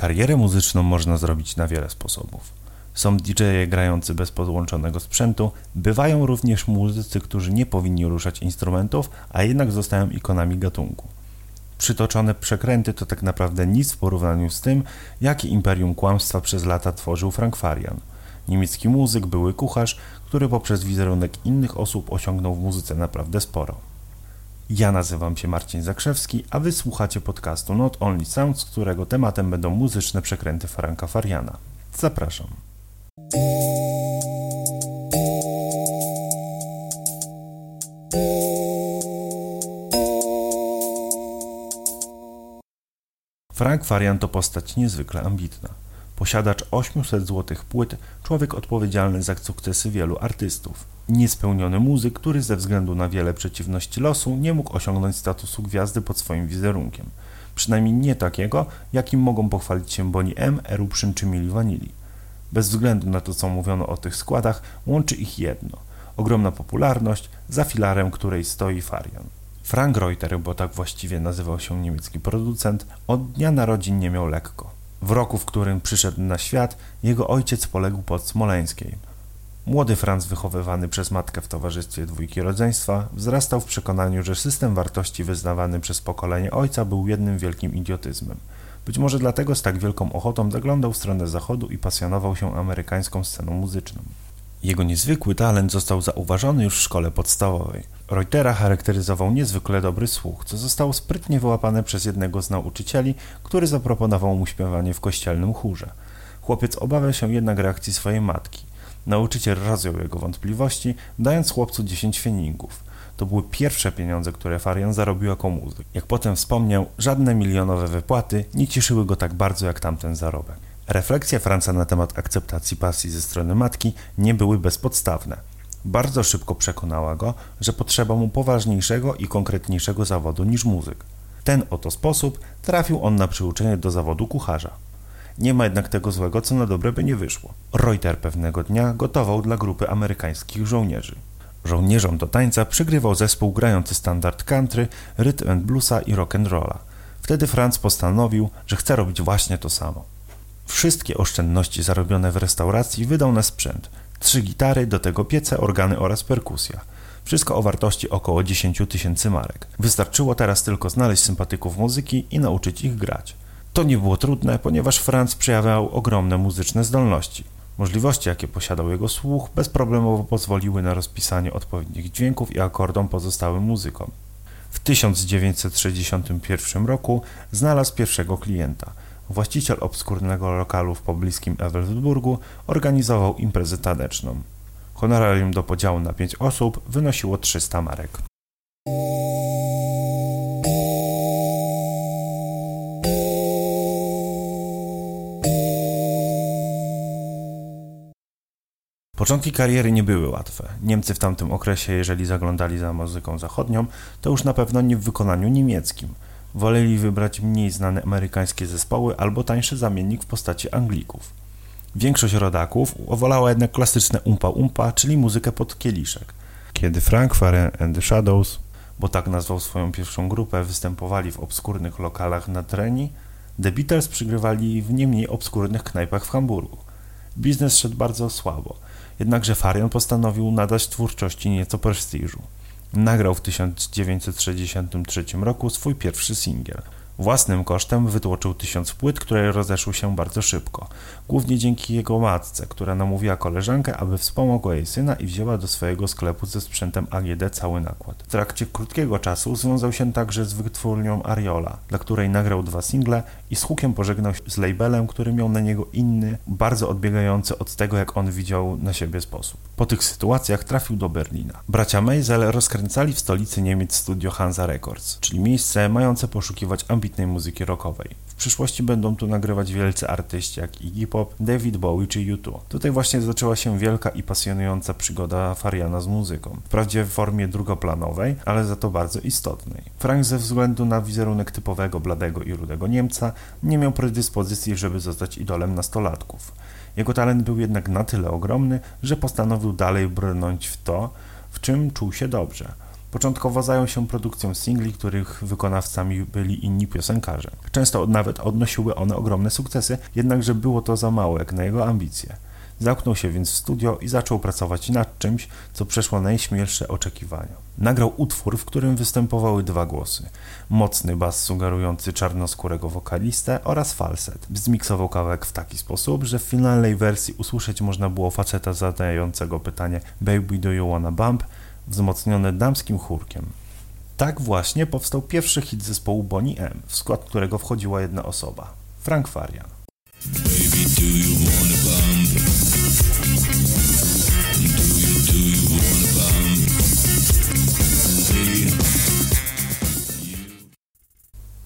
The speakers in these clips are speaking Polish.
Karierę muzyczną można zrobić na wiele sposobów. Są DJ-e grający bez podłączonego sprzętu, bywają również muzycy, którzy nie powinni ruszać instrumentów, a jednak zostają ikonami gatunku. Przytoczone przekręty to tak naprawdę nic w porównaniu z tym, jakie imperium kłamstwa przez lata tworzył Frank Farian. Niemiecki muzyk, były kucharz, który poprzez wizerunek innych osób osiągnął w muzyce naprawdę sporo. Ja nazywam się Marcin Zakrzewski, a wysłuchacie podcastu Not Only Sounds, którego tematem będą muzyczne przekręty Franka Fariana. Zapraszam. Frank Farian to postać niezwykle ambitna. Posiadacz 800 złotych płyt, człowiek odpowiedzialny za sukcesy wielu artystów. Niespełniony muzyk, który ze względu na wiele przeciwności losu nie mógł osiągnąć statusu gwiazdy pod swoim wizerunkiem. Przynajmniej nie takiego, jakim mogą pochwalić się Bonnie M, Eruption czy Milli Vanilli. Bez względu na to, co mówiono o tych składach, łączy ich jedno – ogromna popularność, za filarem której stoi Farian. Frank Reuter, bo tak właściwie nazywał się niemiecki producent, od dnia narodzin nie miał lekko. W roku, w którym przyszedł na świat, jego ojciec poległ pod Smoleńskiej. Młody Franz, wychowywany przez matkę w towarzystwie dwójki rodzeństwa, wzrastał w przekonaniu, że system wartości wyznawany przez pokolenie ojca był jednym wielkim idiotyzmem. Być może dlatego z tak wielką ochotą zaglądał w stronę zachodu i pasjonował się amerykańską sceną muzyczną. Jego niezwykły talent został zauważony już w szkole podstawowej. Reutera charakteryzował niezwykle dobry słuch, co zostało sprytnie wyłapane przez jednego z nauczycieli, który zaproponował mu śpiewanie w kościelnym chórze. Chłopiec obawiał się jednak reakcji swojej matki. Nauczyciel rozjął jego wątpliwości, dając chłopcu 10 feningów. To były pierwsze pieniądze, które Farian zarobił jako muzyk. Jak potem wspomniał, żadne milionowe wypłaty nie cieszyły go tak bardzo jak tamten zarobek. Refleksje Franca na temat akceptacji pasji ze strony matki nie były bezpodstawne. Bardzo szybko przekonała go, że potrzeba mu poważniejszego i konkretniejszego zawodu niż muzyk. W ten oto sposób trafił on na przyuczenie do zawodu kucharza. Nie ma jednak tego złego, co na dobre by nie wyszło. Reuter pewnego dnia gotował dla grupy amerykańskich żołnierzy. Żołnierzom do tańca przygrywał zespół grający standard country, rytm and bluesa i rock and rolla. Wtedy Franz postanowił, że chce robić właśnie to samo. Wszystkie oszczędności zarobione w restauracji wydał na sprzęt. Trzy gitary, do tego piece, organy oraz perkusja. Wszystko o wartości około 10 tysięcy marek. Wystarczyło teraz tylko znaleźć sympatyków muzyki i nauczyć ich grać. To nie było trudne, ponieważ Franz przejawiał ogromne muzyczne zdolności. Możliwości, jakie posiadał jego słuch, bezproblemowo pozwoliły na rozpisanie odpowiednich dźwięków i akordom pozostałym muzykom. W 1961 roku znalazł pierwszego klienta. Właściciel obskurnego lokalu w pobliskim Ewelsburgu organizował imprezę taneczną. Honorarium do podziału na 5 osób wynosiło 300 marek. Początki kariery nie były łatwe. Niemcy w tamtym okresie, jeżeli zaglądali za muzyką zachodnią, to już na pewno nie w wykonaniu niemieckim. Woleli wybrać mniej znane amerykańskie zespoły albo tańszy zamiennik w postaci Anglików. Większość rodaków wolała jednak klasyczne umpa-umpa, czyli muzykę pod kieliszek. Kiedy Frank Farian and the Shadows, bo tak nazwał swoją pierwszą grupę, występowali w obskurnych lokalach na treni, The Beatles przygrywali w nie mniej obskurnych knajpach w Hamburgu. Biznes szedł bardzo słabo – jednakże Farian postanowił nadać twórczości nieco prestiżu. Nagrał w 1963 roku swój pierwszy singiel – Własnym kosztem wytłoczył tysiąc płyt, które rozeszły się bardzo szybko, głównie dzięki jego matce, która namówiła koleżankę, aby wspomogła jej syna i wzięła do swojego sklepu ze sprzętem AGD cały nakład. W trakcie krótkiego czasu związał się także z wytwórnią Ariola, dla której nagrał dwa single i z hukiem pożegnał się z labelem, który miał na niego inny, bardzo odbiegający od tego, jak on widział na siebie sposób. Po tych sytuacjach trafił do Berlina. Bracia Meisel rozkręcali w stolicy Niemiec studio Hansa Records, czyli miejsce mające poszukiwać ambitnych muzyki rockowej. W przyszłości będą tu nagrywać wielcy artyści jak Iggy Pop, David Bowie czy U2. Tutaj właśnie zaczęła się wielka i pasjonująca przygoda Fariana z muzyką. Wprawdzie w formie drugoplanowej, ale za to bardzo istotnej. Frank ze względu na wizerunek typowego bladego i rudego Niemca nie miał predyspozycji, żeby zostać idolem nastolatków. Jego talent był jednak na tyle ogromny, że postanowił dalej brnąć w to, w czym czuł się dobrze – Początkowo zajął się produkcją singli, których wykonawcami byli inni piosenkarze. Często nawet odnosiły one ogromne sukcesy, jednakże było to za mało jak na jego ambicje. Zamknął się więc w studio i zaczął pracować nad czymś, co przeszło najśmielsze oczekiwania. Nagrał utwór, w którym występowały dwa głosy. Mocny bas sugerujący czarnoskórego wokalistę oraz falset. Zmiksował kawałek w taki sposób, że w finalnej wersji usłyszeć można było faceta zadającego pytanie Baby do you wanna bump, wzmocnione damskim chórkiem. Tak właśnie powstał pierwszy hit zespołu Bonnie M, w skład którego wchodziła jedna osoba Frank Farian. Baby,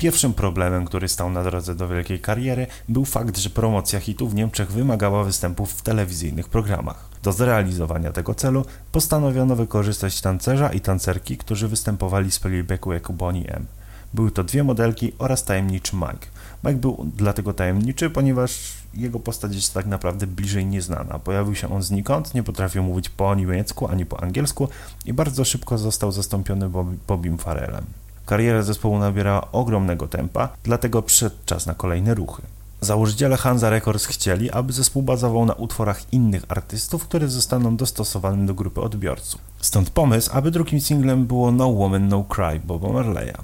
Pierwszym problemem, który stał na drodze do wielkiej kariery, był fakt, że promocja hitu w Niemczech wymagała występów w telewizyjnych programach. Do zrealizowania tego celu postanowiono wykorzystać tancerza i tancerki, którzy występowali z playbacku jako Bonnie M. Były to dwie modelki oraz tajemniczy Mike. Mike był dlatego tajemniczy, ponieważ jego postać jest tak naprawdę bliżej nieznana. Pojawił się on znikąd, nie potrafił mówić po niemiecku ani po angielsku i bardzo szybko został zastąpiony Bobim Farrellem. Kariera zespołu nabierała ogromnego tempa, dlatego przyszedł czas na kolejne ruchy. Założyciele Hansa Records chcieli, aby zespół bazował na utworach innych artystów, które zostaną dostosowane do grupy odbiorców. Stąd pomysł, aby drugim singlem było No Woman No Cry Boba Marleya.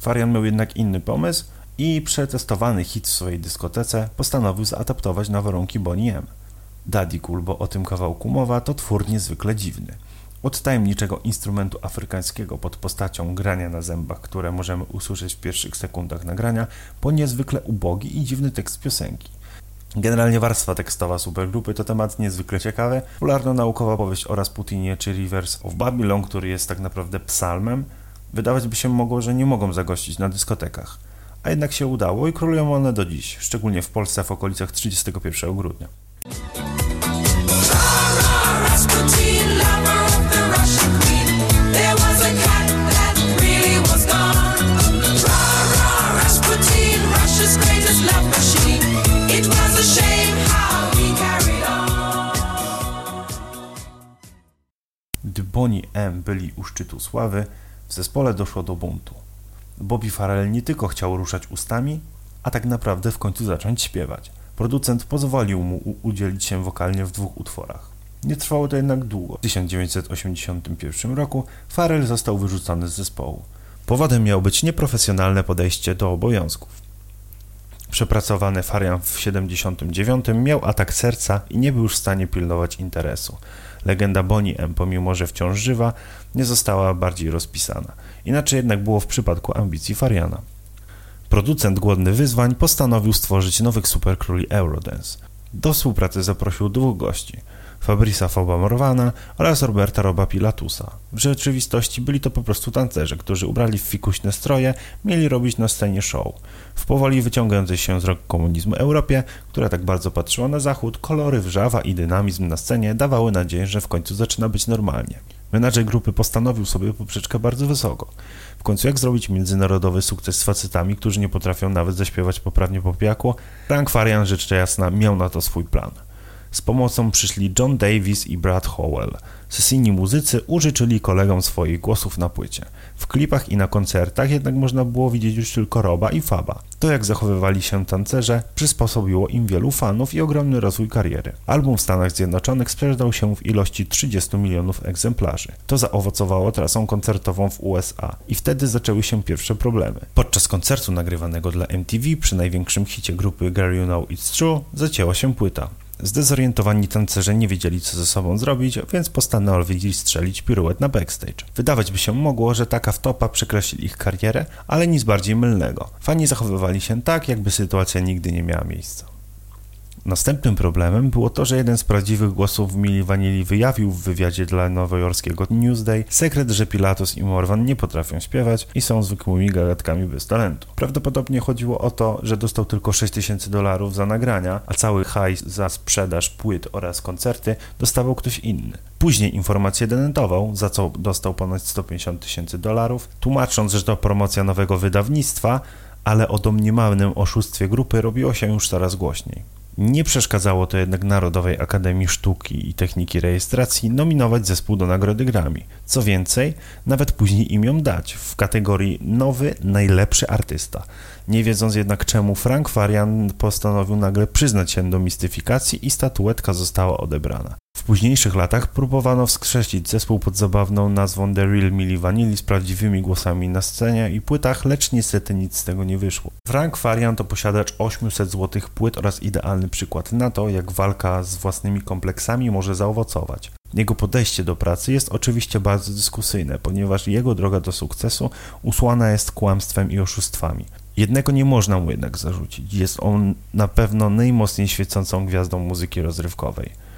Farian miał jednak inny pomysł i przetestowany hit w swojej dyskotece postanowił zaadaptować na warunki Bonnie M. Daddy Cool, bo o tym kawałku mowa, to twór niezwykle dziwny. Od tajemniczego instrumentu afrykańskiego pod postacią grania na zębach, które możemy usłyszeć w pierwszych sekundach nagrania, po niezwykle ubogi i dziwny tekst piosenki. Generalnie warstwa tekstowa supergrupy to temat niezwykle ciekawy, popularno-naukowa powieść o Rasputinie czy Rivers of Babylon, który jest tak naprawdę psalmem, wydawać by się mogło, że nie mogą zagościć na dyskotekach. A jednak się udało i królują one do dziś, szczególnie w Polsce w okolicach 31 grudnia. Bonnie M byli u szczytu sławy, w zespole doszło do buntu. Bobby Farrell nie tylko chciał ruszać ustami, a tak naprawdę w końcu zacząć śpiewać. Producent pozwolił mu udzielić się wokalnie w dwóch utworach. Nie trwało to jednak długo. W 1981 roku Farrell został wyrzucony z zespołu. Powodem miało być nieprofesjonalne podejście do obowiązków. Przepracowany Farian w 79 miał atak serca i nie był w stanie pilnować interesu. Legenda Bonnie M, pomimo że wciąż żywa, nie została bardziej rozpisana. Inaczej jednak było w przypadku ambicji Fariana. Producent głodny wyzwań postanowił stworzyć nowych superkróli Eurodance. Do współpracy zaprosił dwóch gości – Fabrisa Foba Morwana oraz Roberta Roba Pilatusa. W rzeczywistości byli to po prostu tancerze, którzy ubrali w fikuśne stroje, mieli robić na scenie show. W powoli wyciągającej się z rok komunizmu Europie, która tak bardzo patrzyła na zachód, kolory wrzawa i dynamizm na scenie dawały nadzieję, że w końcu zaczyna być normalnie. Menadżer grupy postanowił sobie poprzeczkę bardzo wysoko. W końcu jak zrobić międzynarodowy sukces z facetami, którzy nie potrafią nawet zaśpiewać poprawnie po pijaku? Frank Farian, rzecz jasna, miał na to swój plan. Z pomocą przyszli John Davis i Brad Howell. Sesyjni muzycy użyczyli kolegom swoich głosów na płycie. W klipach i na koncertach jednak można było widzieć już tylko Roba i Faba. To jak zachowywali się tancerze przysposobiło im wielu fanów i ogromny rozwój kariery. Album w Stanach Zjednoczonych sprzedał się w ilości 30 milionów egzemplarzy. To zaowocowało trasą koncertową w USA i wtedy zaczęły się pierwsze problemy. Podczas koncertu nagrywanego dla MTV przy największym hicie grupy Girl You Know It's True zacięła się płyta. Zdezorientowani tancerze nie wiedzieli, co ze sobą zrobić, więc postanowili strzelić piruet na backstage. Wydawać by się mogło, że taka wtopa przekreśli ich karierę, ale nic bardziej mylnego. Fani zachowywali się tak, jakby sytuacja nigdy nie miała miejsca. Następnym problemem było to, że jeden z prawdziwych głosów Mili Vanilli wyjawił w wywiadzie dla nowojorskiego Newsday sekret, że Pilatus i Morvan nie potrafią śpiewać i są zwykłymi gagatkami bez talentu. Prawdopodobnie chodziło o to, że dostał tylko 6000 dolarów za nagrania, a cały hajs za sprzedaż płyt oraz koncerty dostawał ktoś inny. Później informację denentował, za co dostał ponad 150 tysięcy dolarów, tłumacząc, że to promocja nowego wydawnictwa, ale o domniemanym oszustwie grupy robiło się już coraz głośniej. Nie przeszkadzało to jednak Narodowej Akademii Sztuki i Techniki Rejestracji nominować zespół do nagrody Grammy. Co więcej, nawet później im ją dać w kategorii Nowy Najlepszy Artysta. Nie wiedząc jednak czemu, Frank Farian postanowił nagle przyznać się do mistyfikacji i statuetka została odebrana. W późniejszych latach próbowano wskrzesić zespół pod zabawną nazwą The Real Milli Vanilli z prawdziwymi głosami na scenie i płytach, lecz niestety nic z tego nie wyszło. Frank Farian to posiadacz 800 złotych płyt oraz idealny przykład na to, jak walka z własnymi kompleksami może zaowocować. Jego podejście do pracy jest oczywiście bardzo dyskusyjne, ponieważ jego droga do sukcesu usłana jest kłamstwem i oszustwami. Jednego nie można mu jednak zarzucić. Jest on na pewno najmocniej świecącą gwiazdą muzyki rozrywkowej.